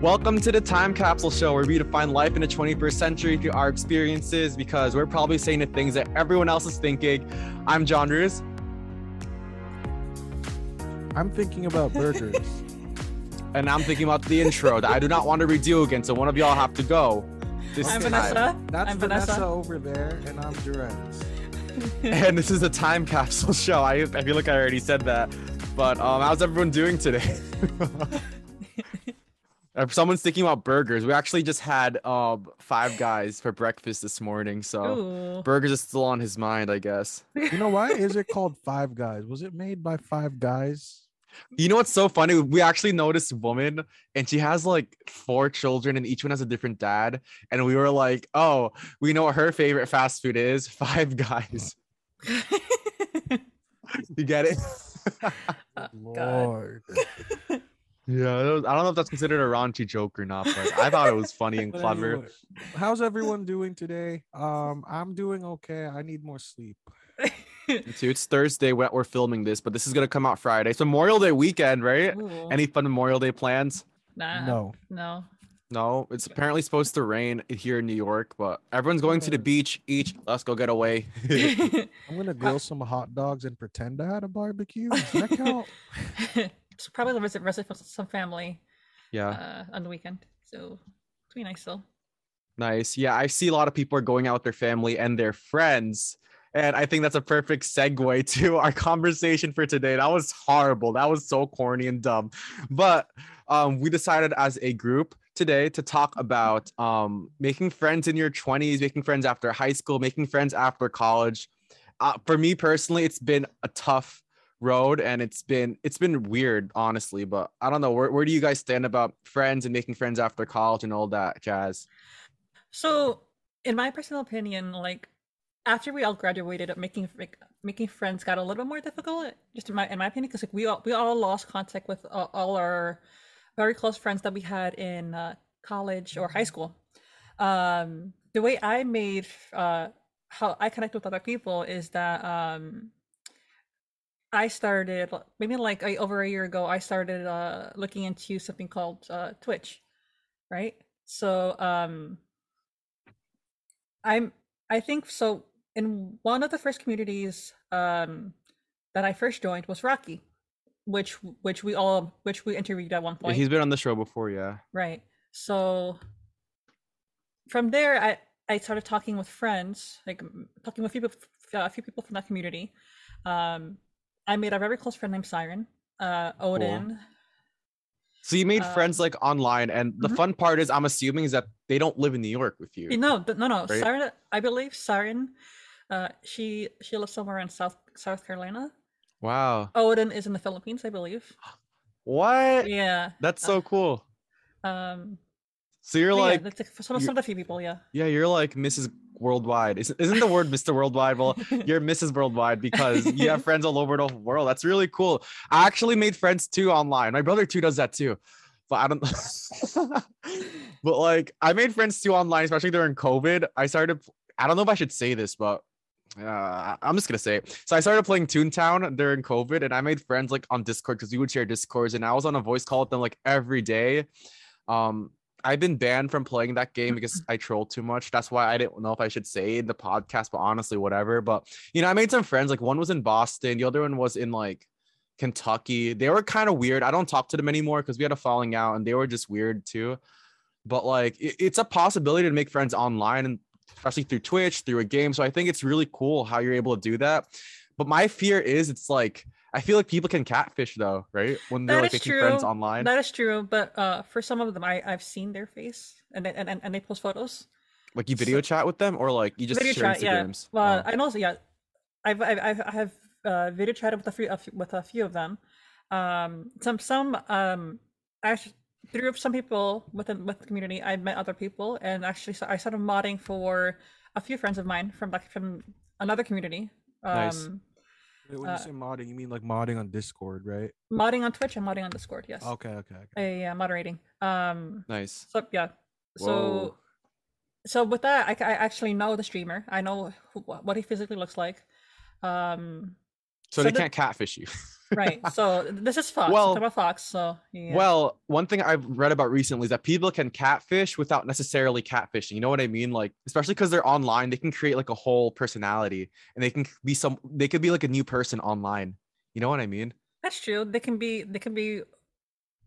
Welcome to the Time Capsule Show, where we define life in the 21st century through our experiences because we're probably saying the things that everyone else is thinking. I'm John Roos. I'm thinking about burgers. and I'm thinking about the intro that I do not want to redo again, so one of y'all have to go. This I'm time. Vanessa. That's I'm Vanessa. Vanessa over there, and I'm Duran. and this is a time capsule show. I, I feel like I already said that. But um, how's everyone doing today? If someone's thinking about burgers, we actually just had um five guys for breakfast this morning. So Ooh. burgers is still on his mind, I guess. You know why is it called Five Guys? Was it made by five guys? You know what's so funny? We actually noticed a woman and she has like four children and each one has a different dad. And we were like, oh, we know what her favorite fast food is five guys. you get it? Oh, Lord. Yeah, was, I don't know if that's considered a raunchy joke or not, but I thought it was funny and clever. How's everyone doing today? Um, I'm doing okay. I need more sleep. too. It's Thursday when we're filming this, but this is gonna come out Friday. So Memorial Day weekend, right? Ooh. Any fun Memorial Day plans? Nah. No. No. No, it's apparently supposed to rain here in New York, but everyone's going to the beach. Each, let's go get away. I'm gonna grill some hot dogs and pretend I had a barbecue. Does that count? So probably visit visit some family. Yeah. Uh, on the weekend, so it's be nice still. Nice. Yeah, I see a lot of people are going out with their family and their friends and I think that's a perfect segue to our conversation for today. That was horrible. That was so corny and dumb. But um, we decided as a group today to talk about um, making friends in your 20s, making friends after high school, making friends after college. Uh, for me personally, it's been a tough road and it's been it's been weird honestly but i don't know where, where do you guys stand about friends and making friends after college and all that jazz so in my personal opinion like after we all graduated, making making friends got a little bit more difficult. Just in my in my opinion, because like we all we all lost contact with uh, all our very close friends that we had in uh, college or high school. Um, the way I made uh, how I connect with other people is that um, I started maybe like a, over a year ago. I started uh, looking into something called uh, Twitch, right? So um, I'm I think so in one of the first communities um, that I first joined was Rocky, which which we all which we interviewed at one point. Yeah, he's been on the show before, yeah. Right. So from there, I I started talking with friends, like talking with people, a few people from that community. Um, I made a very close friend named Siren, uh, Odin. Cool. So you made uh, friends like online, and the mm-hmm. fun part is, I'm assuming, is that they don't live in New York with you. No, no, no. Right? Siren, I believe Siren uh, she she lives somewhere in South South Carolina. Wow. Odin is in the Philippines, I believe. What? Yeah. That's so uh, cool. Um. So you're like, yeah, some, some of the few people, yeah. Yeah, you're like Mrs. Worldwide. Isn't, isn't the word Mr. Worldwide? Well, you're Mrs. Worldwide because you have friends all over the world. That's really cool. I actually made friends too online. My brother too does that too. But I don't but like I made friends too online, especially during COVID. I started I don't know if I should say this, but uh, I'm just gonna say it. So I started playing Toontown during COVID, and I made friends like on Discord because we would share Discords, and I was on a voice call with them like every day. Um, I've been banned from playing that game because mm-hmm. I trolled too much. That's why I didn't know if I should say in the podcast, but honestly, whatever. But you know, I made some friends. Like one was in Boston, the other one was in like Kentucky. They were kind of weird. I don't talk to them anymore because we had a falling out, and they were just weird too. But like, it, it's a possibility to make friends online, and especially through Twitch, through a game. So I think it's really cool how you're able to do that. But my fear is it's like I feel like people can catfish though, right? When they're like making true. friends online. That is true. But uh for some of them I, I've seen their face and and, and, and they post photos. Like you video so, chat with them or like you just video share chat, Instagrams? Yeah. Well, oh. I know yeah. I've I've I have uh, video chatted with a few with a few of them. Um some some um actually through some people within with the community, I met other people, and actually, so I started modding for a few friends of mine from like from another community. Um, nice. When you uh, say modding, you mean like modding on Discord, right? Modding on Twitch and modding on Discord. Yes. Okay. Okay. okay. Yeah, moderating. Um. Nice. So yeah. Whoa. So. So with that, I, I actually know the streamer. I know who, what he physically looks like. Um, So, So they the- can't catfish you. right. So this is Fox. Well- about Fox. So yeah. Well, one thing I've read about recently is that people can catfish without necessarily catfishing. You know what I mean? Like, especially because they're online, they can create like a whole personality and they can be some, they could be like a new person online. You know what I mean? that's true. They can be they can be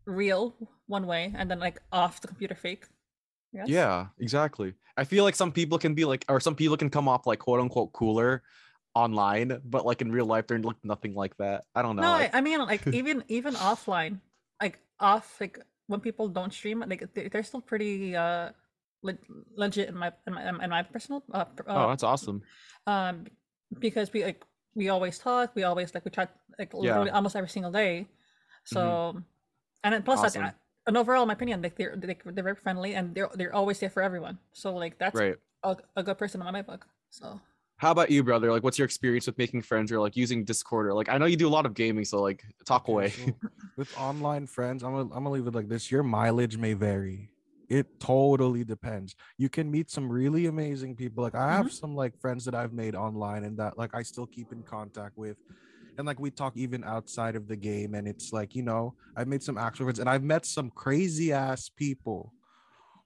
real one way and then like off the computer fake. Yes? Yeah, exactly. I feel like some people can be like, or some people can come off like quote unquote cooler online, but like in real life, they're like nothing like that. I don't know. No, I, like- I mean like even even offline, like off like when people don't stream, like they, they're still pretty uh le- legit in my in my, in my personal uh, pr- oh, uh that's awesome. um because we like we always talk, we always like we chat like literally almost every single day. So and then plus Mm-hmm. Awesome. that and overall, in my opinion, like they're they, they're very friendly and they're they're always there for everyone. So like that's Right. a, a good person in my book. So How about you, brother? Like, what's your experience with making friends or like using Discord or like, I know you do a lot of gaming, so like, talk away. so with online friends, I'm gonna, I'm gonna leave it like this. Your mileage may vary. It totally depends. You can meet some really amazing people. Like I have mm-hmm. some like friends that I've made online and that like I still keep in contact with. And like we talk even outside of the game. And it's like, you know, I've made some actual friends and I've met some crazy ass people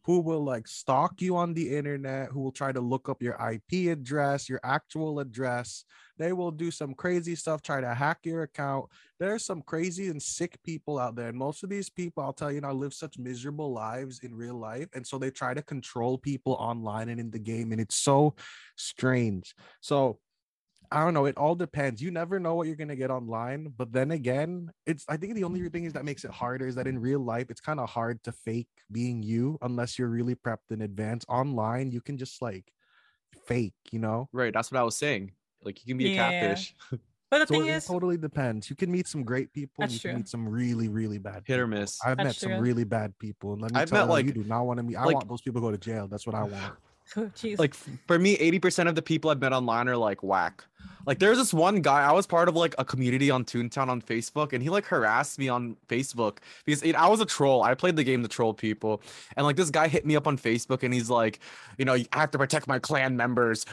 who will like stalk you on the internet, who will try to look up your IP address, your actual address. They will do some crazy stuff, try to hack your account there's some crazy and sick people out there and most of these people i'll tell you now live such miserable lives in real life and so they try to control people online and in the game and it's so strange so i don't know it all depends you never know what you're going to get online but then again it's i think the only thing is that makes it harder is that in real life it's kind of hard to fake being you unless you're really prepped in advance online you can just like fake you know right. That's what I was saying. Like, you can be a catfish, but the so thing it is totally depends. You can meet some great people, and That's you can meet some really, really bad. hit or miss. I've met That's some really bad people, and let me I've tell met, you, like- you do not want to meet. I like- want those people to go to jail. That's what I want. oh, like for me 80% of the people i've met online are like whack like there's this one guy i was part of like a community on toontown on facebook and he like harassed me on facebook because it, i was a troll. I played the game to troll people. And like this guy hit me up on facebook and he's like you know i have to protect my clan members.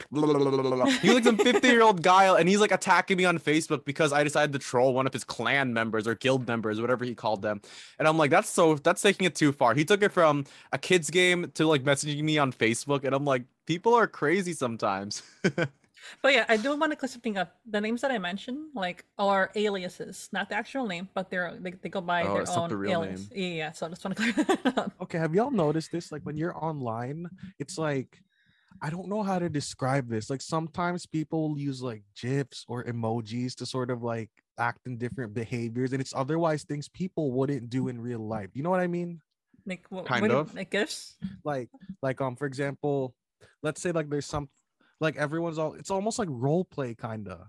He's like some 50 year old guy and he's like attacking me on facebook because i decided to troll one of his clan members or guild members whatever he called them. And i'm like that's so that's taking it too far. He took it from a kids game to like messaging me on facebook and i'm like people are crazy sometimes But yeah, I do want to clear something up. The names that I mentioned, like, are aliases, not the actual name, but they're they, they go by Oh, their it's not own the real alias. Yeah, yeah, so I just want to clear that up. Okay, have y'all noticed this? Like when you're online, it's like I don't know how to describe this. Like sometimes people will use like gifs or emojis to sort of like act in different behaviors, and it's otherwise things people wouldn't do in real life. You know what I mean? Like, what, Kind what do- of. like gifts. like like um for example let's say like there's some like everyone's all it's almost like role play kind of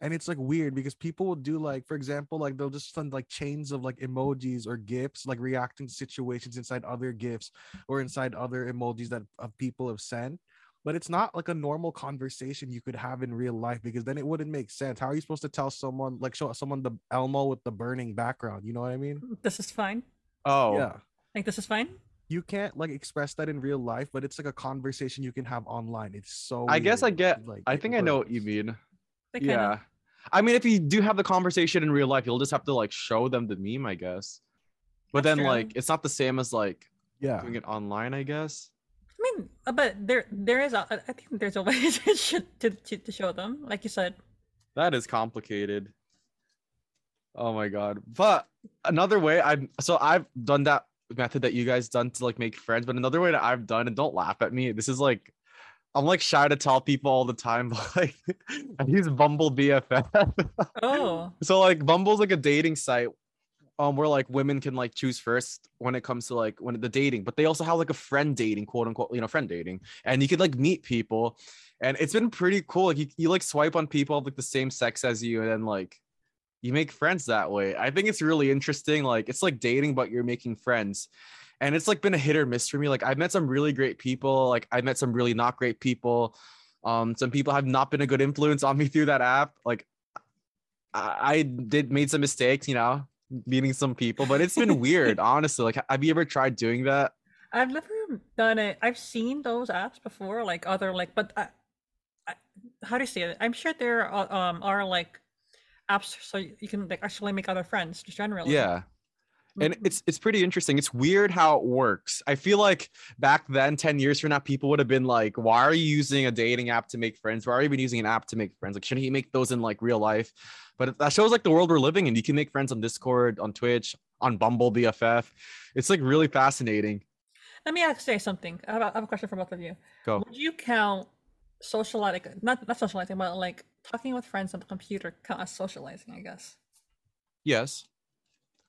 and it's like weird because people will do like for example like they'll just send like chains of like emojis or gifs like reacting to situations inside other gifs or inside other emojis that of people have sent. But it's not like a normal conversation you could have in real life because then it wouldn't make sense. How are you supposed to tell someone like show someone the elmo with the burning background? You know what i mean? This is fine. oh. Yeah. Like, this is fine. You can't like express that in real life, but it's like a conversation you can have online. It's so. i guess i get like, i it think i know what you mean yeah of, i mean if you do have the conversation in real life you'll just have to like show them the meme i guess but That's then true. like it's not the same as like Yeah, doing it online i guess I mean, uh, but there, there is. A, I think there's a way to, to to to show them, like you said. That is complicated. Oh my god. But another way I'm so I've done that method that you guys done to like make friends, but another way that I've done, and don't laugh at me. This is like I'm like shy to tell people all the time, but like I use Bumble BFF. Oh, so like Bumble's like a dating site um where like women can like choose first when it comes to like when the dating, but they also have like a friend dating, quote unquote, you know, friend dating. And you could like meet people. And it's been pretty cool. Like you, you like swipe on people of like the same sex as you, and then like you make friends that way. I think it's really interesting. Like it's like dating, but you're making friends. And it's like been a hit or miss for me. Like I've met some really great people. Like I've met some really not great people. Um, some people have not been a good influence on me through that app. Like I, I did made some mistakes, you know, meeting some people, but it's been weird, honestly. Like, have you ever tried doing that? I've never done it. I've seen those apps before, like other like, but I, I, how do you say it? I'm sure there are, um are like apps so you can like actually make other friends just generally. Yeah. And Mhm. it's it's pretty interesting. It's weird how it works. I feel like back then, 10 years from now, people would have been like, why are you using a dating app to make friends? Why are you even using an app to make friends? Like, shouldn't you make those in like real life? But that shows like the world we're living in. You can make friends on Discord, on Twitch, on Bumble BFF. It's like really fascinating. Let me ask say something. I have, a, I have a question for both of you. Go. Would you count socializing, not not socializing, but like talking with friends on the computer count as socializing? I guess Yes.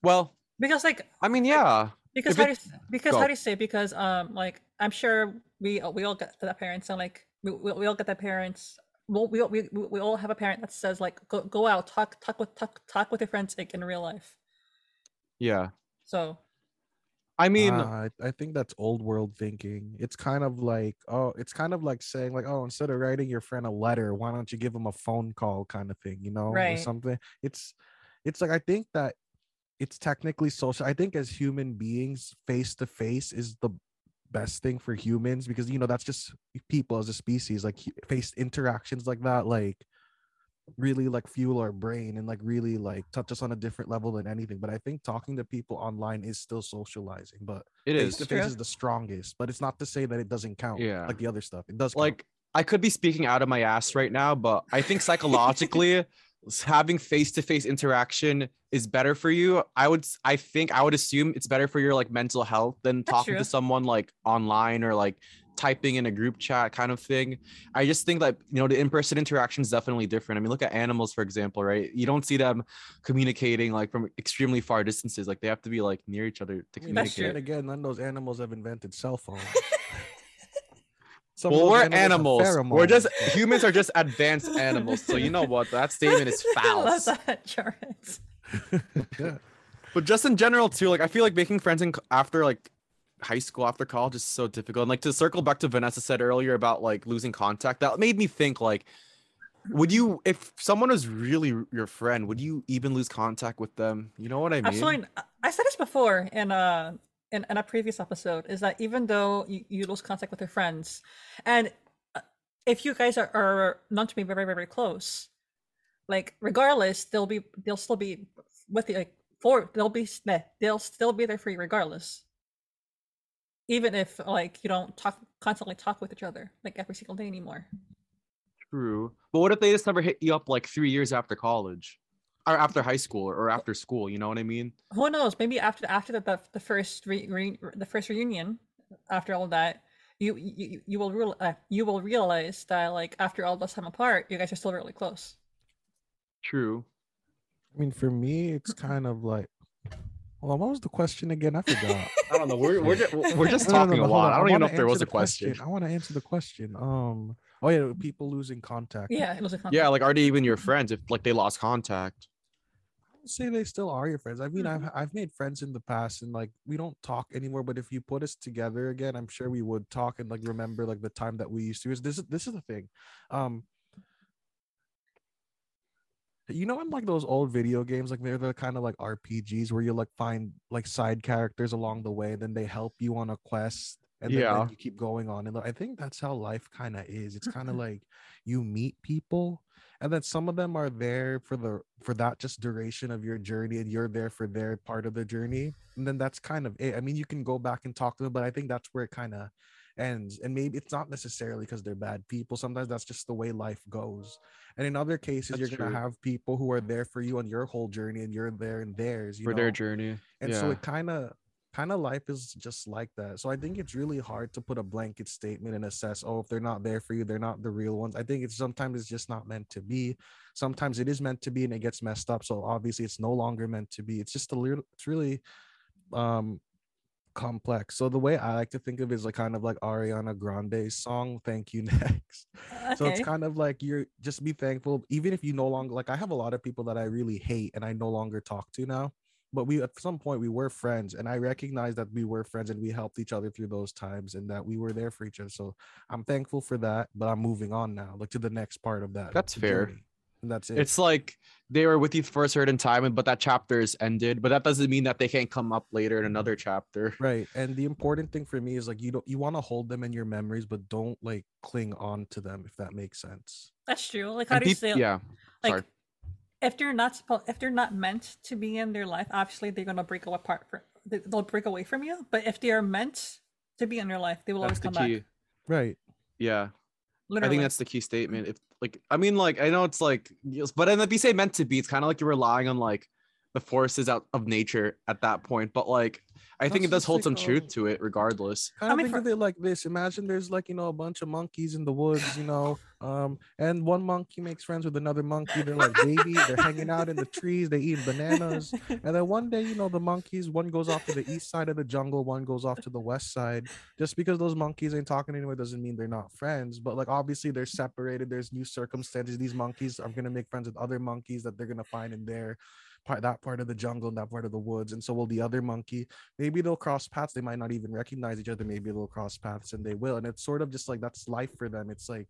Well, because like I mean, yeah. because how do you, because go. how do you say because um like I'm sure we we all get that parents and like we, we, we all get that parents. Well, we, we we we all have a parent that says like go go out talk talk with talk talk with your friends like in real life. Yeah. So I mean, Ah, I, I think that's old world thinking. It's kind of like, oh, it's kind of like saying, like, oh, instead of writing your friend a letter, why don't you give him a phone call kind of thing, you know, or something. It's it's like I think that it's technically social. I think as human beings, face to face is the best thing for humans because you know that's just people as a species, like face interactions like that, like really like fuel our brain and like really like touch us on a different level than anything. But I think talking to people online is still socializing, but it is. face is. to True. face is the strongest. But it's not to say that it doesn't count. Yeah. like the other stuff, it does. count. like I could be speaking out of my ass right now, but I think psychologically having face-to-face interaction is better for you. I would I think I would assume it's better for your like mental health than That's talking true. to someone like online or like typing in a group chat kind of thing. I just think that you know the in-person interaction is definitely different. I mean, look at animals for example, right? You don't see them communicating like from extremely far distances. Like they have to be like near each other to I mean, That's communicate. true. again, none of those animals have invented cell phones. Some Well, we're have animals. We're just humans are just advanced animals. So you know what? That statement is I love false. that, Jarrett. yeah. But just in general too, like I feel like making friends in after like high school, after college is so difficult. And like to circle back to Vanessa said earlier about like losing contact, that made me think like, would you if someone was really your friend, would you even lose contact with them? You know what I mean? Absolutely. I- I said this before in uh in, in a previous episode is that even though you, you lose contact with your friends, and uh, if you guys are, are not to be very very close, like regardless, they'll be they'll still be with you like for they'll be they'll still be there for you regardless. Even if like you don't talk constantly talk with each other like every single day anymore. True. But what if they just never hit you up like three years after college? Or after high school or after school, you know what I mean? who knows maybe after after the the, the first re, re, the first reunion after all that you you, you will real uh, you will realize that like after all this time apart you guys are still really close True. I mean, for me, it's kind of like. Hold on, what was the question again? I forgot. I don't know. We're we're just, we're just No, no, no, talking no, a lot. on, I don't even know if there was answer a the question. I want to answer the question. Um. Oh yeah, people losing contact. yeah it was a Yeah, like are they even your friends if like they lost contact? I would say they still are your friends. I mean, Mm-hmm. I've I've made friends in the past, and like we don't talk anymore. But if you put us together again, I'm sure we would talk and like remember like the time that we used to. Is this is this is the thing, um. You know, in like those old video games, like they're the kind of like RPGs where you like find like side characters along the way, then they help you on a quest, and then, then you keep going on. And I think that's how life kind of is. It's kind of like you meet people, and then some of them are there for the for that just duration of your journey and you're there for their part of the journey and then that's kind of it i mean you can go back and talk to them but i think that's where it kind of ends and maybe it's not necessarily because they're bad people sometimes that's just the way life goes and in other cases That's you're gonna have people who are there for you on your whole journey and you're there and theirs you For know? their journey. and yeah. so it kind of kind of life is just like that so i think it's really hard to put a blanket statement and assess oh if they're not there for you they're not the real ones i think it's sometimes it's just not meant to be sometimes it is meant to be and it gets messed up so obviously it's no longer meant to be it's just a little it's really um complex so the way i like to think of it is like kind of like ariana grande's song thank you next uh, so it's kind of like you're just be thankful even if you no longer like i have a lot of people that i really hate and i no longer talk to now but we at some point we were friends and i recognize that we were friends and we helped each other through those times and that we were there for each other so i'm thankful for that but i'm moving on now like to the next part of that That's fair. journey. And that's it It's like they were with you for a certain time, but that chapter is ended. But that doesn't mean that they can't come up later in another chapter. right and the important thing for me is like you don't you want to hold them in your memories but don't like cling on to them if that makes sense that's true like how And do you peop- say yeah. like sorry. if they're not supposed, if they're not meant to be in their life, obviously they're gonna break apart. For, they- they'll break away from you. But if they are meant to be in your life, they will That's always the come key. back. Right. Yeah. Literally. I think that's the key statement. If like, I mean, like, I know it's like, but if you say meant to be, it's kind of like you're relying on like the forces out of nature at that point. But like, I think it does hold some truth to it, regardless. kind of mean, think for- of it like this. Imagine there's like you know a bunch of monkeys in the woods you know um and one monkey makes friends with another monkey. They're like baby. They're hanging out in the trees. They eat bananas. And then one day you know the monkeys one goes off to the east side of the jungle. One goes off to the west side. Just because those monkeys ain't talking anymore doesn't mean they're not friends. But like obviously they're separated. There's new circumstances. These monkeys are going to make friends with other monkeys that they're going to find in their part that part of the jungle and that part of the woods and so will the other monkey maybe they'll cross paths they might not even recognize each other maybe they'll cross paths and they will and it's sort of just like that's life for them it's like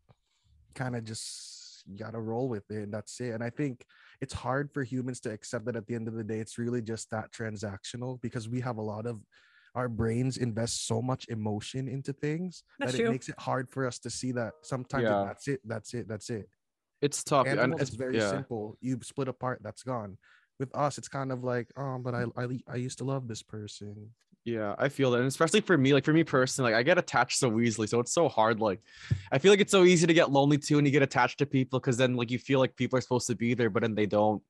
kind of just you gotta roll with it and that's it and i think it's hard for humans to accept that at the end of the day it's really just that transactional because we have a lot of our brains invest so much emotion into things That's that it true. makes it hard for us to see that sometimes Yeah. that's it that's it that's it It's tough. and it's very yeah. simple you split apart that's gone with us it's kind of like oh but i mm. i, I used to love this person Yeah, I feel that, and especially for me, like for me personally, like I get attached so easily, so it's so hard. Like, I feel like it's so easy to get lonely too, and you get attached to people because then like you feel like people are supposed to be there, but then they don't.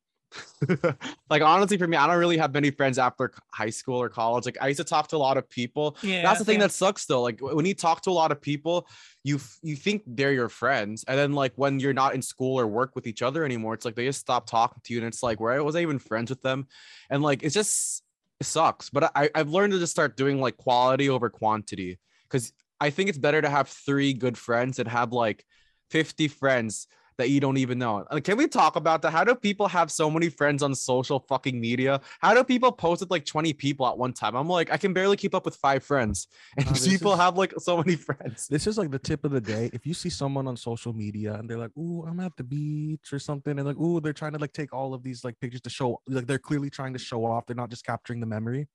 like honestly, for me, I don't really have many friends after high school or college. Like I used to talk to a lot of people. yeah, That's the thing same. that sucks though. Like when you talk to a lot of people, you you think they're your friends, and then like when you're not in school or work with each other anymore, it's like they just stop talking to you, and it's like where was I even friends with them? And like it's just it sucks. But I I've learned to just start doing like quality over quantity because I think it's better to have three good friends than have like 50 friends that you don't even know. Can we talk about that? How do people have so many friends on social fucking media? How do people post with like 20 people at one time? I'm like, I can barely keep up with five friends. And Uh, people is- have like so many friends. This is like the tip of the day. If you see someone on social media and they're like, "Ooh, I'm at the beach" or something, and like, "Ooh, they're trying to like take all of these like pictures to show, like they're clearly trying to show off. They're not just capturing the memory."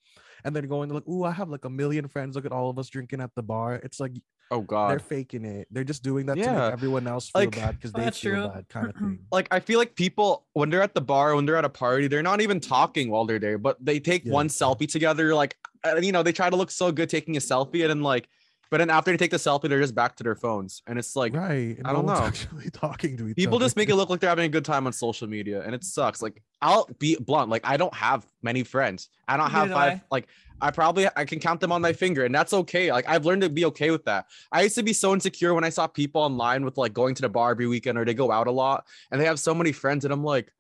And they're going like, "Ooh, I have like a million friends. Look at all of us drinking at the bar." It's like Oh god. they're faking it. They're just doing that to make everyone else feel like- bad because Oh, they feel true. bad, kind of thing. Like I feel like people when they're at the bar, when they're at a party, they're not even talking while they're there, but they take Yeah. one selfie together. Like you know, they try to look so good taking a selfie, and then like, but then after they take the selfie, they're just back to their phones, and it's like right? and I don't one's know. Actually, talking to each people other. just make it look like they're having a good time on social media and it sucks like i'll be blunt like i don't have many friends i don't have Neither do five I. like i probably i can count them on my finger and that's okay like i've learned to be okay with that i used to be so insecure when i saw people online with like going to the bar every weekend or they go out a lot and they have so many friends and i'm like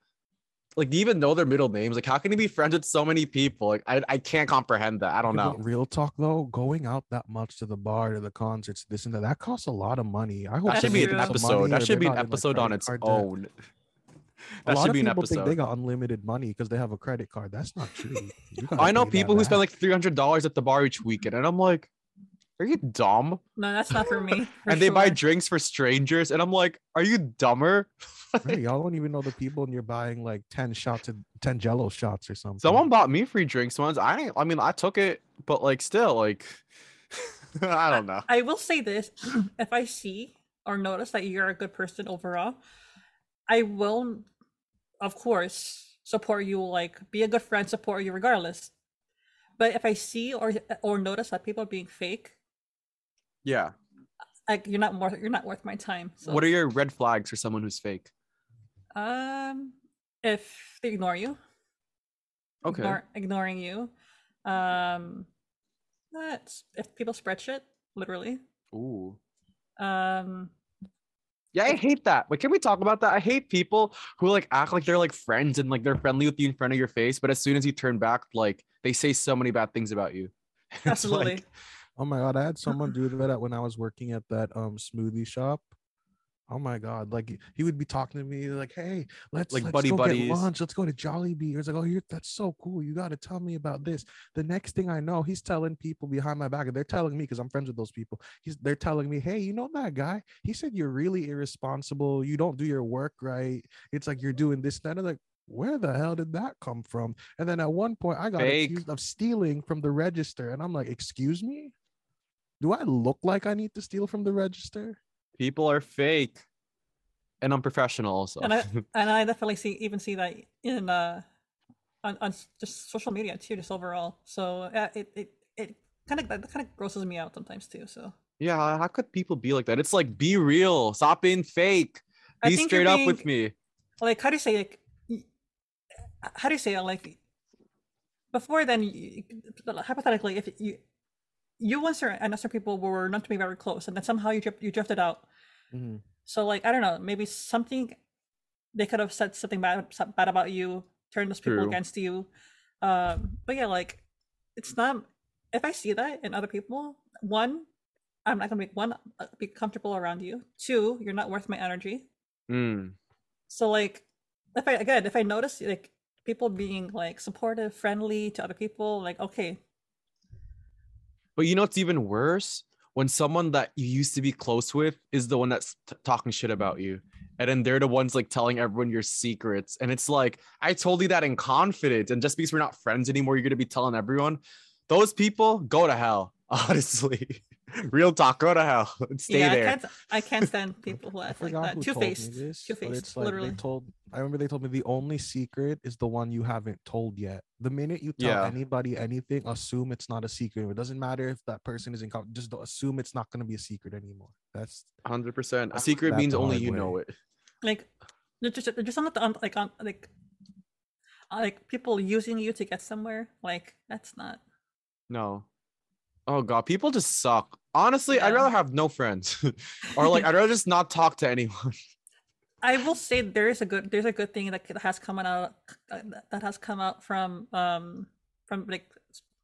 like do you even know their middle names like how can you be friends with so many people like i, I can't comprehend that i don't know Real talk though, going out that much to the bar, to the concerts, this and that, that costs a lot of money. I hope that should be an episode that should be an episode on its own a that lot should of be an people think they got unlimited money because they have a credit card. That's not true. I know people who spend like three hundred dollars at the bar each weekend, and I'm like, "Are you dumb?" No, that's not for me. for and they buy drinks for strangers, and I'm like, "Are you dumber?" Right, y'all don't even know the people, and you're buying like ten shots of ten Jello shots or something. Someone bought me free drinks once. I, ain't- I mean, I took it, but like, still, like, I don't know. I will say this: if I see or notice that you're a good person overall, I will, of course, support you. Like, be a good friend, support you regardless. But if I see or or notice that people are being fake, Yeah. like you're not more, you're not worth my time. So, What are your red flags for someone who's fake? Um, if they ignore you, Okay. ignore, ignoring you, um, that's if people spread shit, literally. Ooh. Um, Yeah, I hate that. Like, can we talk about that? I hate people who like act like they're like friends and like they're friendly with you in front of your face, but as soon as you turn back, like they say so many bad things about you. It's absolutely. like, Oh my god, I had someone do that when I was working at that um smoothie shop. Oh my god, like he would be talking to me like, "Hey, let's Like let's buddy go buddies. get lunch. Let's go to Jollibee." It's like, "Oh, you're that's so cool. You got to tell me about this." The next thing I know, he's telling people behind my back, and they're telling me because I'm friends with those people. He's they're telling me, "Hey, you know that guy? He said you're really irresponsible. You don't do your work right. It's like you're doing this and that." I'm like, where the hell did that come from? And then at one point, I got Fake. accused of stealing from the register, and I'm like, "Excuse me." Do I look like I need to steal from the register? People are fake. and unprofessional also. And I and I definitely see even see that in uh on, on just social media too, just overall. So uh, it it it kind of that kind of grosses me out sometimes too. So yeah, how could people be like that? It's like be real, stop being fake, be straight up with me. like how do you say like how do you say it like before then you, hypothetically if you you once and other people were not to be very close and then somehow you you drifted out Mhm. so like i don't know maybe something they could have said something bad bad about you turned those people True. against you um but yeah like it's not if i see that in other people one i'm not gonna be one uh, be comfortable around you two you're not worth my energy Mm. so like if I again if I notice like people being like supportive, friendly to other people, like okay, But you know what's even worse? When someone that you used to be close with is the one that's t- talking shit about you. And then they're the ones like telling everyone your secrets. And it's like, I told you that in confidence. And just because we're not friends anymore, you're going to be telling everyone. Those people go to hell, honestly. Real talk, go to hell. and Stay yeah, there. I can't I can't stand people who I act like that. Two told me faced, two but faced, it's like literally. they told. I remember they told me the only secret is the one you haven't told yet. The minute you tell Yeah. anybody anything, assume it's not a secret. It doesn't matter if that person is in. con- Just assume it's not going to be a secret anymore. That's 100%. A secret means only you way. know it. Like just just on the on like on like uh, like people using you to get somewhere. Like that's not. No. Oh god, people just suck. Honestly, I'd rather have no friends. or like I'd rather just not talk to anyone. I will say there is a good there's a good thing that has come out uh, that has come out from um from like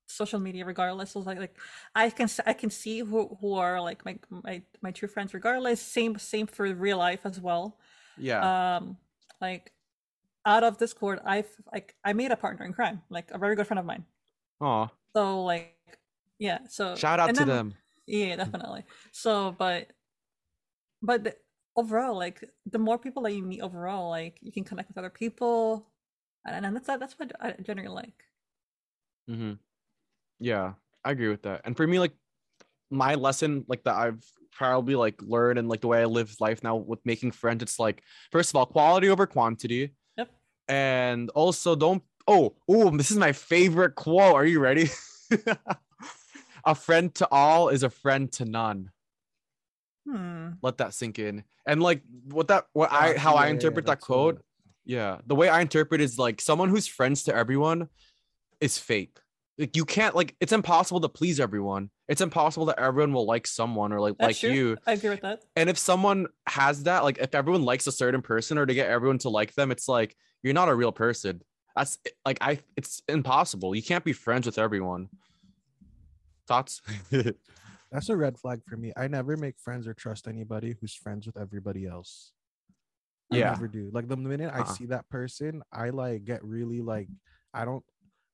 social media regardless so like like I can I can see who who are like my my my true friends regardless same same for real life as well Yeah. um like out of Discord I've like I made a partner in crime like a very good friend of mine oh so like yeah so Shout out to then- them. Yeah definitely so but but the, overall like the more people that you meet overall like you can connect with other people and, and that's that's what i generally like mm-hmm. Yeah, I agree with that. And for me, like my lesson, like that I've probably like learned and like the way I live life now with making friends, it's like first of all, quality over quantity. Yep. And also don't oh, oh, this is my favorite quote. Are you ready? a friend to all is a friend to none. hmm Let that sink in. And like what that what I how yeah, I yeah, interpret that that's, uh, quote yeah, the way I interpret is like someone who's friends to everyone is fake. Like you can't like it's impossible to please everyone. It's impossible that everyone will like someone or like that's like true you. i agree with that And if someone has that, like if everyone likes a certain person or to get everyone to like them, it's like you're not a real person. That's like I it's impossible. You can't be friends with everyone. Thoughts? that's a red flag for me. I never make friends or trust anybody who's friends with everybody else. I Yeah. never do. Like the minute I Uh-uh. see that person, I like get really like I don't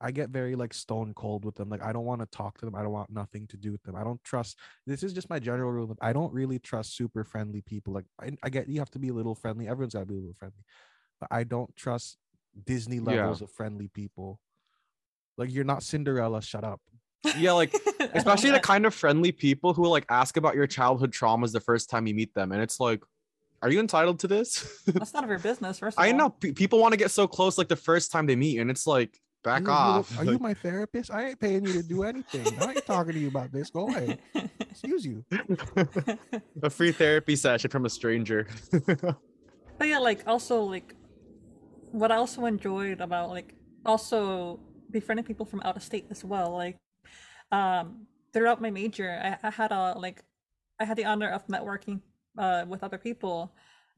I get very like stone cold with them. Like I don't want to talk to them. I don't want nothing to do with them. I don't trust. This is just my general rule. I don't really trust super friendly people. Like I, I get you have to be a little friendly. Everyone's got to be a little friendly, but I don't trust Disney Yeah. levels of friendly people. Like you're not Cinderella. Shut up. Yeah, like especially the kind of friendly people who like ask about your childhood traumas the first time you meet them and it's like are you entitled to this that's none of your business first of i all. know pe- people want to get so close like the first time they meet you and it's like back You- you look- off Are you my therapist? I ain't paying you to do anything. I ain't talking to you about this. Go away. Excuse you. a free therapy session from a stranger But yeah, like also like what I also enjoyed about like also befriending people from out of state as well. Like um throughout my major, I, I had a like I had the honor of networking uh with other people.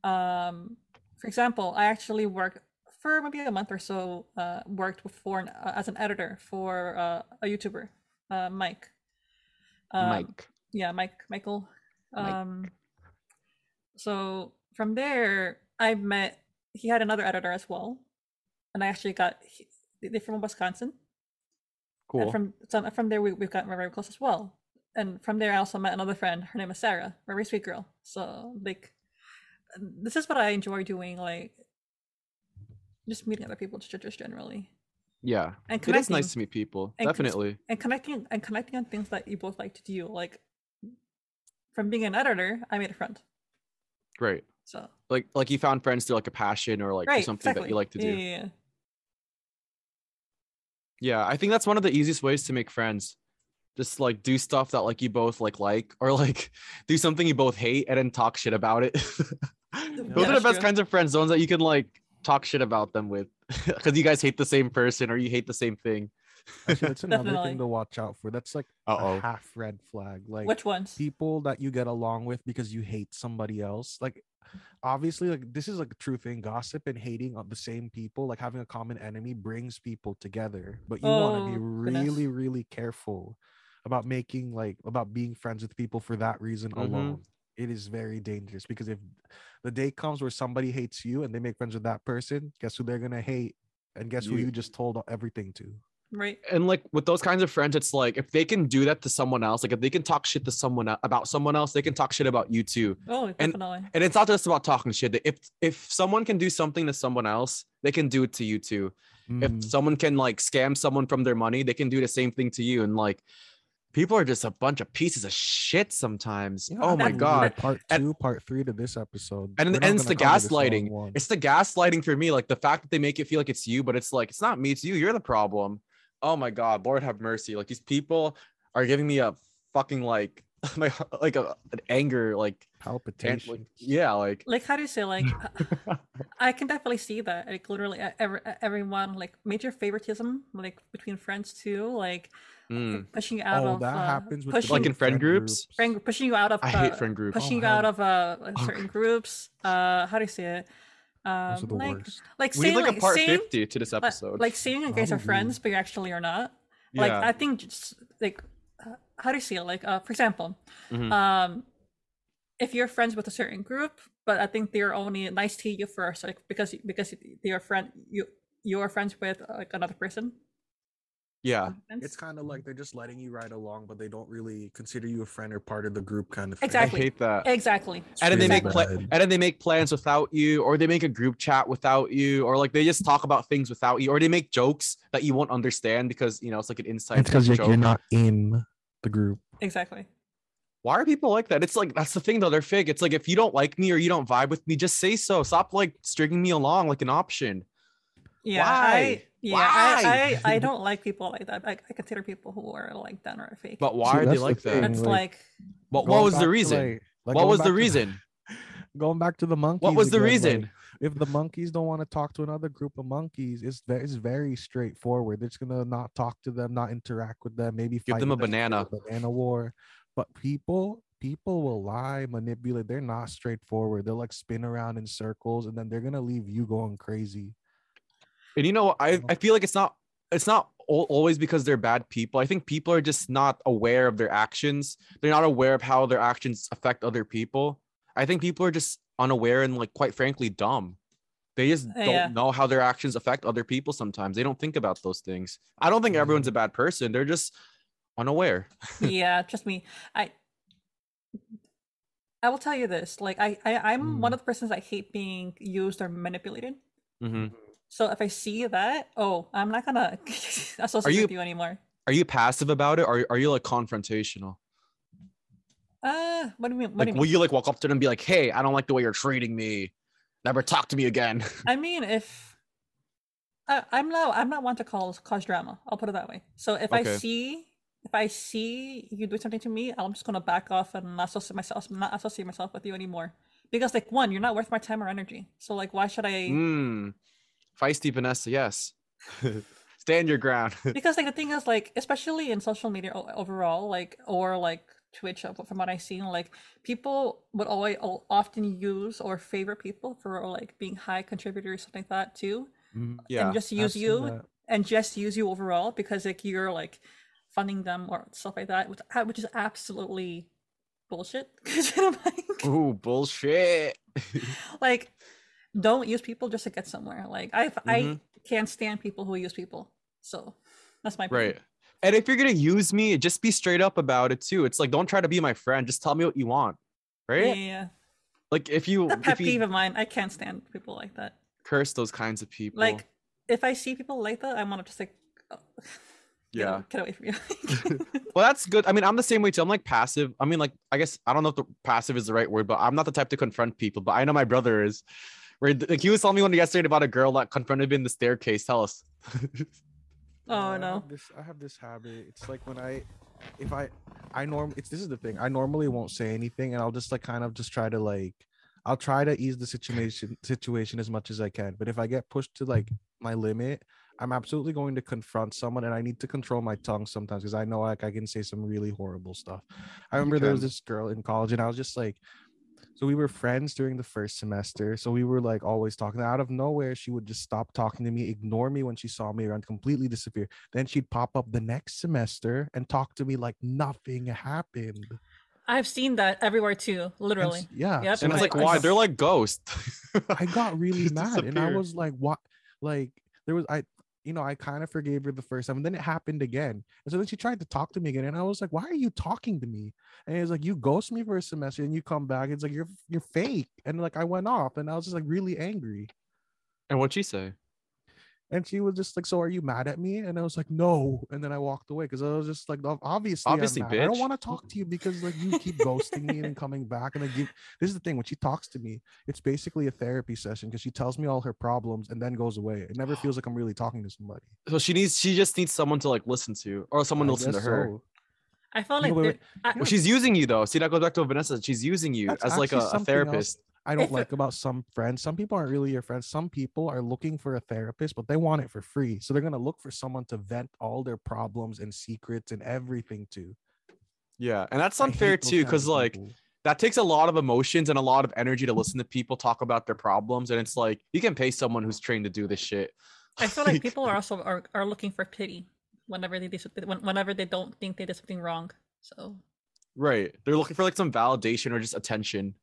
Um for example, I actually worked for maybe a month or so uh worked with for an, uh, as an editor for uh, a YouTuber, uh Mike. Um, mike yeah mike michael Mike. um so from there i met he had another editor as well and i actually got he, they're from wisconsin cool. and from so from there we, we've gotten very close as well. And from there i also met another friend. Her name is sarah very sweet girl. So like this is what i enjoy doing like just meeting other people just, just generally. Yeah. And it is nice to meet people. and definitely. and connecting and connecting on things that you both like to do like from being an editor i made a friend. Great. So Like like you found friends through like a passion or like right, something exactly. that you like to do. Yeah, yeah, yeah. Yeah, I think that's one of the easiest ways to make friends. Just like do stuff that like you both like like or like do something you both hate and then talk shit about it. Those Yeah, are the best true. kinds of friends, the ones that you can like talk shit about them with. Because you guys hate the same person or you hate the same thing. Actually, that's another Definitely. thing to watch out for. That's like Uh-oh. a half red flag. Like Which ones? people that you get along with because you hate somebody else. Like obviously, like this is like a true thing. Gossip and hating on the same people, like having a common enemy, brings people together. But you want to be Oh, goodness. really, really careful about making like about being friends with people for that reason Mhm. alone. It is very dangerous because if the day comes where somebody hates you and they make friends with that person, guess who they're gonna hate, and guess who You. you just told everything to. Right. and like with those kinds of friends it's like if they can do that to someone else like if they can talk shit to someone about someone else they can talk shit about you too. Oh, definitely. and it's not just about talking shit. If if someone can do something to someone else they can do it to you too. Mm, if someone can like scam someone from their money they can do the same thing to you. And like people are just a bunch of pieces of shit sometimes. Yeah, oh my god. like part And- two, part three to this episode. and, We're and it's the cover this all in gaslighting it's the gaslighting for me like the fact that they make it feel like it's you but it's like it's not me it's you. You're the problem oh my god lord have mercy like these people are giving me a fucking like my like a an anger like and, palpitation. like yeah like like how do you say like I can definitely see that. Like literally, every, everyone like major favoritism, like between friends too, like mm. pushing you out oh, of that uh, happens with pushing, Like in friend groups? friend, pushing you out of I hate uh, friend groups. pushing Oh, you out of uh like, Oh, certain groups. Uh, how do you say it? Um, Those are the like worst. like we need saying like a part saying, 50 to this episode like saying you guys are friends, but you actually are not. Yeah. Like I think just like uh, how do you see it? Like uh, for example, Mhm. um, if you're friends with a certain group, but I think they're only nice to you first, like because because they are friend you you are friends with like another person. Yeah It's kind of like mm-hmm. they're just letting you ride along, but they don't really consider you a friend or part of the group, kind of. thing. Exactly. i hate that exactly. and then they make pla- and then they make plans without you or they make a group chat without you or like they just talk about things without you or they make jokes that you won't understand because you know it's like an inside It's because you're, you're not in the group. Exactly. why are people like that it's like that's the thing though they're fake it's like if you don't like me or you don't vibe with me just say so stop like stringing me along like an option Yeah. Why? I yeah. Why? I, I I don't like people like that. I, I consider people who are like that are fake. but why See, are they that's the like that thing. That's like, like what, what was the reason like- like what going was back the to reason going back to the monkeys. what was the again, like, reason if the monkeys don't want to talk to another group of monkeys, it's very, it's very straightforward. They're just gonna not talk to them, not interact with them, maybe Give fight them a with banana. the banana war. But people, people will lie, manipulate. They're not straightforward. They'll like spin around in circles, and then they're gonna leave you going crazy. And you know. I I feel like it's not it's not always because they're bad people. I think people are just not aware of their actions. They're not aware of how their actions affect other people. I think people are just unaware and like quite frankly dumb. They just don't Yeah. know how their actions affect other people sometimes. They don't think about those things. I don't think everyone's a bad person. They're just unaware. yeah, trust me. I I will tell you this. Like I, I I'm one Mm. of the persons I hate being used or manipulated. Mhm. So if I see that, oh, I'm not gonna associate you- with you anymore. Are you passive about it or are you like confrontational? Uh, what do you mean? What Like do you will you like walk up to them and be like, hey, I don't like the way you're treating me. Never talk to me again. I mean, if I, I'm not, I'm not one to cause cause drama. I'll put it that way. So if I see, if I see you do something to me, I'm just gonna back off and not associate myself, not associate myself with you anymore. Because like one, you're not worth my time or energy. So like, why should I? Mm. Feisty Vanessa, yes. Stand your ground. because like the thing is like especially in social media overall like or like twitch uh, from what i've seen like people would always often use or favor people for like being high contributors something like that too Mm, yeah. and just use you that. and just use you overall because like you're like funding them or stuff like that which, uh, which is absolutely bullshit 'Cause I'm like, Ooh, bullshit. like don't use people just to get somewhere like i i Mhm. can't stand people who use people so that's my opinion. right. And if you're gonna use me, just be straight up about it too. It's like don't try to be my friend. Just tell me what you want. Right? yeah, yeah. Like if you a pet if peeve of mine. I can't stand people like that. curse those kinds of people. Like, if I see people like that, I want to just like, oh, Yeah. Get away from you. Well, that's good. I mean, I'm the same way too. I'm like passive. I mean, like, I guess I don't know if the passive is the right word, but I'm not the type to confront people. But I know my brother is. Where like he was telling me one yesterday about a girl that confronted me in the staircase. Tell us. oh I no. have this I have this habit. It's like when I if I I norm it's this is the thing. I normally won't say anything and I'll just like kind of just try to like I'll try to ease the situation situation as much as I can. But if I get pushed to like my limit, I'm absolutely going to confront someone and I need to control my tongue sometimes because I know like I can say some really horrible stuff. I remember there was this girl in college and I was just like so we were friends during the first semester. So we were like always talking. Out of nowhere, she would just stop talking to me, ignore me when she saw me around, completely disappear. Then she'd pop up the next semester and talk to me like nothing happened. I've seen that everywhere too. Literally. s- yeah. Yep. so and it's I- like, I why? got- They're like ghosts. I got really Just mad and I was like, what? Like, there was, I, you know, I kind of forgave her the first time and then it happened again. And so then she tried to talk to me again. And I was like, why are you talking to me? And it's like, you ghost me for a semester and you come back. It's like, you're, you're fake. And like, I went off and I was just like really angry. and what'd she say? And she was just like, "So are you mad at me?" And I was like, "No." And then I walked away because I was just like, "Ob- "Obviously, I'm Obviously, mad. I don't want to talk to you because like you keep ghosting me and coming back." And then you, this is the thing when she talks to me, it's basically a therapy session because she tells me all her problems and then goes away. It never feels like I'm really talking to somebody. So she needs. She just needs someone to like listen to, or someone I to listen to her. so. I felt like know, wait, there- I- Well, she's using you though. See, that goes back to Vanessa. She's using you as like a, actually a something else. Therapist. I don't like about some friends. Some people aren't really your friends. Some people are looking for a therapist, but they want it for free. So they're gonna look for someone to vent all their problems and secrets and everything to. Yeah, and that's unfair too, because like people. that takes a lot of emotions and a lot of energy to listen to people talk about their problems, and it's like you can pay someone who's trained to do this shit. I feel like people are also are, are looking for pity whenever they do something whenever they don't think they did something wrong. So right. They're looking for like some validation or just attention.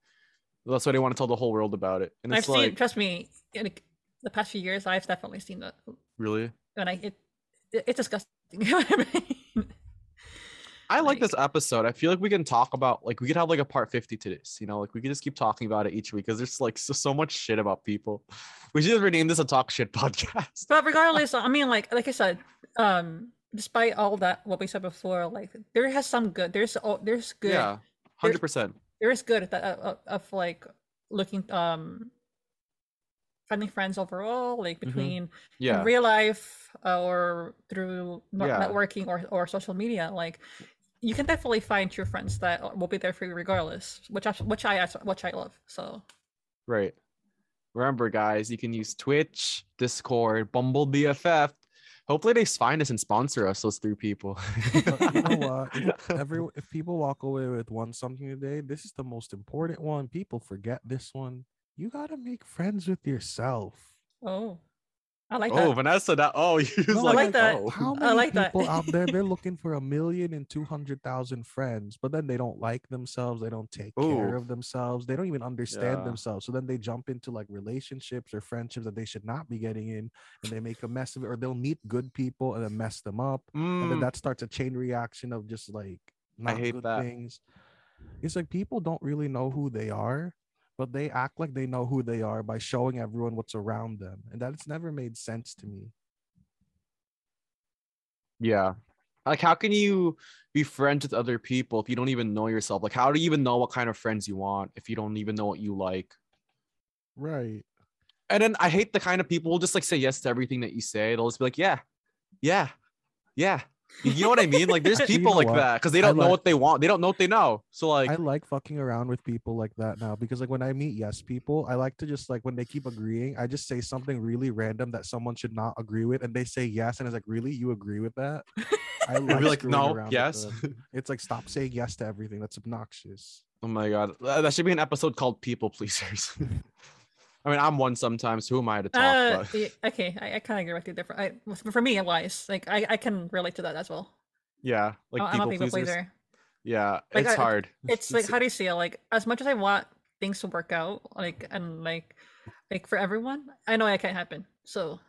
That's why they want to tell the whole world about it. And I've seen like, trust me, in the past few years I've definitely seen that. really? And I it, it it's disgusting. You know what I mean? I like Like- this episode. I feel like we can talk about like we could have like a part 50 to this, you know, like we could just keep talking about it each week because there's like so, so much shit about people. We should just rename this a talk shit podcast. But regardless, I mean, like like I said, um, despite all that what we said before, like there has some good. There's oh, there's good. Yeah, hundred percent. There is good that of, of like looking um finding friends overall, like Mhm. between in Yeah, real life uh, or through Yeah. networking or or social media. Like you can definitely find true friends that will be there for you regardless, which I which I which I love. So right. Remember, guys, you can use Twitch, Discord, Bumble BFF. Hopefully, they find us and sponsor us. Those three people. But you know what? Every, if people walk away with one something today, this is the most important one. People forget this one. You gotta make friends with yourself. oh, I like oh, that. Vanessa, that oh, you was No, like, I like that. oh. How I many like that. people out there they're looking for a million and two hundred thousand friends, but then they don't like themselves, they don't take care of themselves, they don't even understand Yeah. themselves. So then they jump into like relationships or friendships that they should not be getting in, and they make a mess of it, or they'll meet good people and then mess them up, and then Mm, that starts a chain reaction of just like not hate good that. things. It's like people don't really know who they are, but they act like they know who they are by showing everyone what's around them, and that's never made sense to me. yeah. Like, how can you be friends with other people if you don't even know yourself? Like, how do you even know what kind of friends you want if you don't even know what you like? Right. And then I hate the kind of people who just like say yes to everything that you say. They'll just be like, yeah, yeah, yeah. You- You know what I mean? Like, there's You people know like what? that because they don't know what they want. They don't know what they know. So like, I like fucking around with people like that now because like when I meet yes people, I like to just like when they keep agreeing, I just say something really random that someone should not agree with, and they say yes, and it's like, really, you agree with that? I be like, no, yes. It's like stop saying yes to everything. That's obnoxious. oh my god, that should be an episode called "People Pleasers." I mean, I'm one sometimes. Who am I to talk? Uh, yeah, okay, I, I kind of agree with you different. I, for me, it wise, like I, I can relate to that as well. yeah, like I'm people, a people pleasers. pleaser. Yeah, Like, it's I- hard. It's like how do you see it? Like as much as I want things to work out, like and like like for everyone, I know that can't happen. So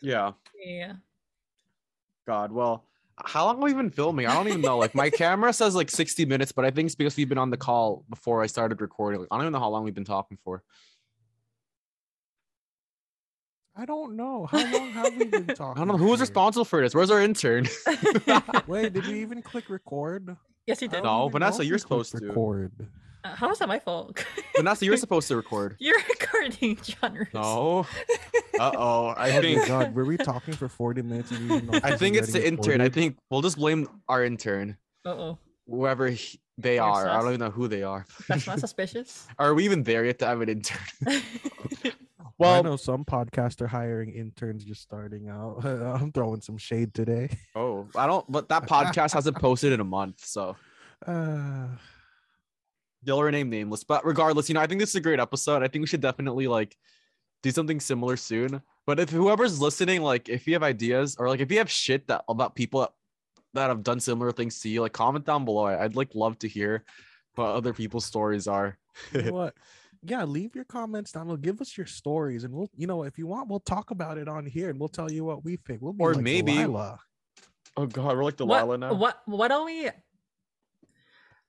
yeah. yeah, God, well, how long have we been filming? I don't even know. Like my camera says like 60 minutes, but I think it's because we've been on the call before I started recording. Like, I don't even know how long we've been talking for. I don't know. How long have we been talking? I don't know who was responsible for this. Where's our intern? Wait, did we even click record? yes, you did. No, even Vanessa, you're we clicked supposed to. record. Uh, how is that my fault? Vanessa, you're supposed to record. You're recording, John. Roos. No. Uh oh. I Oh my think God, were we talking for 40 minutes? And you didn't know I think it's the getting intern. I recorded? think we'll just blame our intern, Uh-oh. whoever he- they You're are. I sus. don't even know who they are. That's not suspicious. Are we even there yet to have an intern? I Well, know some podcasts are hiring interns just starting out. I'm throwing some shade today. oh, I don't. But that podcast hasn't posted in a month, so Uh, they'll rename nameless. But regardless, you know, I think this is a great episode. I think we should definitely like do something similar soon. But if whoever's listening, like, if you have ideas or like if you have shit that about people that, that have done similar things to you, like, comment down below. I- I'd like love to hear what other people's stories are. you know what? Yeah, leave your comments down. below. Give us your stories, and we'll, you know, if you want, we'll talk about it on here, and we'll tell you what we think. We'll be Or like maybe- Delilah. Oh God, we're like Delilah what, now. what why don't we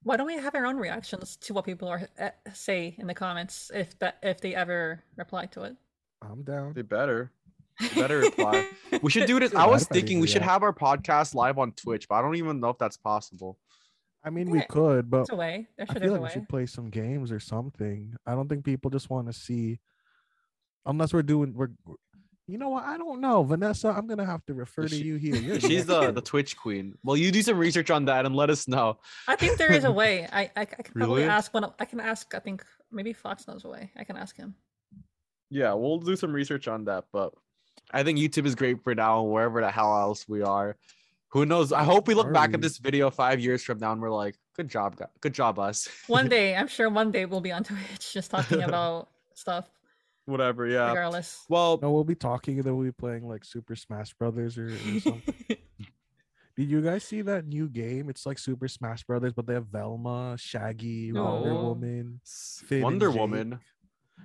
why don't we have our own reactions to what people are uh, say in the comments if that if they ever reply to it I'm down. They better. They better reply. We should do it. I was thinking we should have our podcast live on Twitch, but I don't even know if that's possible. I mean, we could, but There's a way. There I should feel be a like we way. should play some games or something. I don't think people just want to see, unless we're doing. We're, we're- you know what? I don't know, Vanessa. I'm gonna have to refer to you here. You're She's the the Twitch queen. Well, you do some research on that and let us know. I think there is a way. I I, I can probably Really? ask one. Of, I can ask. I think maybe Fox knows a way. I can ask him. Yeah, we'll do some research on that. But I think YouTube is great for now, and wherever the hell else we are. Who knows? I hope we look Are back at this video five years from now and we're like, good job, good job, us. One day, I'm sure one day we'll be on Twitch just talking about stuff. Whatever, yeah. Regardless. Well, No, we'll be talking and then we'll be playing like Super Smash Brothers or, or something. Did you guys see that new game? It's like Super Smash Brothers, but they have Velma, Shaggy, Wonder Woman. Finn Wonder Jake, Woman.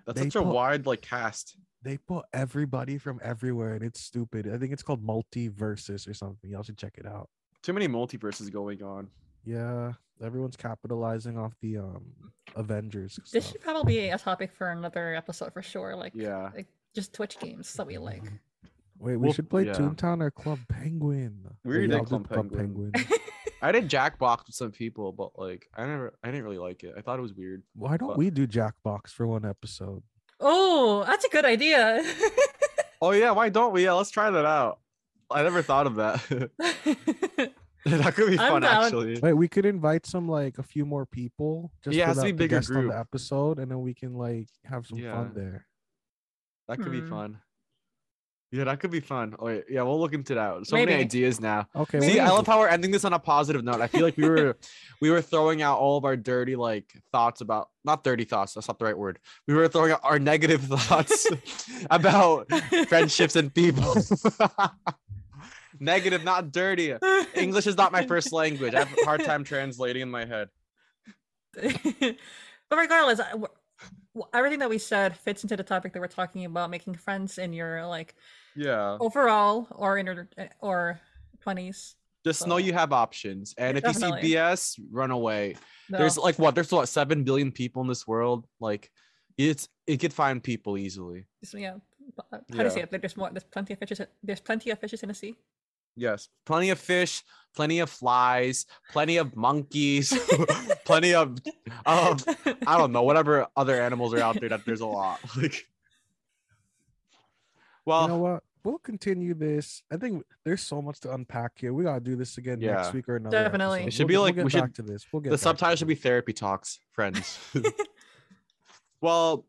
That's they such a put- wide like cast. They put everybody from everywhere and it's stupid. I think it's called MultiVersus or something. Y'all should check it out. Too many multiverses going on. Yeah, everyone's capitalizing off the um Avengers. This stuff. should probably be a topic for another episode for sure. Like, Yeah. like just Twitch games that we like. Wait, we Well, should play yeah. Toontown or Club Penguin. We already did y'all Club Penguin. I did Jackbox with some people, but like I never I didn't really like it. I thought it was weird. Why don't But- we do Jackbox for one episode? oh, that's a good idea. Oh yeah, why don't we? Yeah, let's try that out. I never thought of that. that could be I'm fun down. actually. Wait, we could invite some like a few more people just Yeah, it for has to that, be bigger guest on group. the episode, and then we can like have some Yeah. fun there. That could be Hmm. fun. Yeah, that could be fun. Oh wait, yeah, we'll look into that. So many ideas now. Okay. See, well, I love how we're ending this on a positive note. I feel like we were we were throwing out all of our dirty like thoughts about not dirty thoughts, that's not the right word. We were throwing out our negative thoughts about friendships and people. Negative, not dirty. English is not my first language. I have a hard time translating in my head. but regardless, I- w- w- everything that we said fits into the topic that we're talking about making friends in your like Yeah. overall or in your or twenties. Just know you have options. And if you see BS, run away. There's like what? There's what? Seven billion people in this world. Like it's it could find people easily. yeah. uh, How do you say it? Like, There's more. There's plenty of fishes. There's plenty of fishes in the sea. Yes. Plenty of fish, plenty of flies, plenty of monkeys, plenty of um I don't know, whatever other animals are out there that there's a lot. Like well, you know what? We'll continue this. I think there's so much to unpack here. We gotta do this again Yeah. next week or another. Definitely. episode. It should We'll be get- we'll like- get we should- back to this. We'll get the back to subtitle should be therapy talks, friends. well,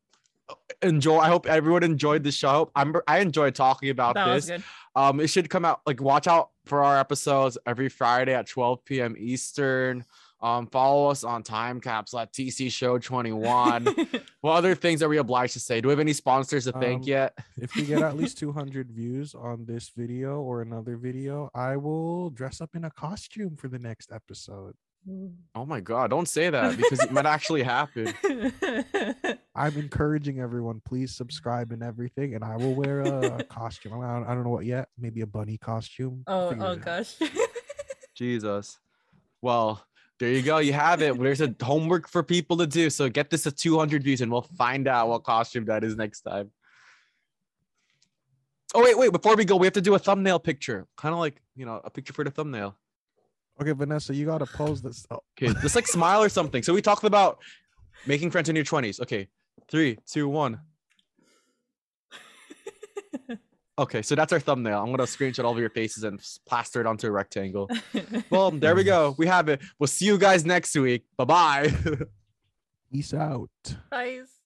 enjoy. I hope everyone enjoyed the show. I'm I enjoyed talking about that was this. Good. Um, it should come out like watch out for our episodes every Friday at 12 p.m. Eastern. Um, follow us on time capsule at TC Show 21. what other things are we obliged to say? Do we have any sponsors to thank Um, yet? If we get at least 200 views on this video or another video, I will dress up in a costume for the next episode. Mm. Oh my god, don't say that because it might actually happen. I'm encouraging everyone, please subscribe and everything, and I will wear a, a costume. I don't, I don't know what yet. Maybe a bunny costume. oh, Figure oh gosh. Jesus. Well, there you go. You have it. There's a homework for people to do. So get this to 200 views and we'll find out what costume that is next time. Oh wait, wait. Before we go, we have to do a thumbnail picture, kind of like you know a picture for the thumbnail. Okay, Vanessa, you gotta pose this. Oh, Okay, just like smile or something. So we talked about making friends in your twenties. Okay, three, two, one. Okay, so that's our thumbnail. I'm gonna screenshot all of your faces and plaster it onto a rectangle. Well, there we go. We have it. We'll see you guys next week. Bye bye. peace out. Guys.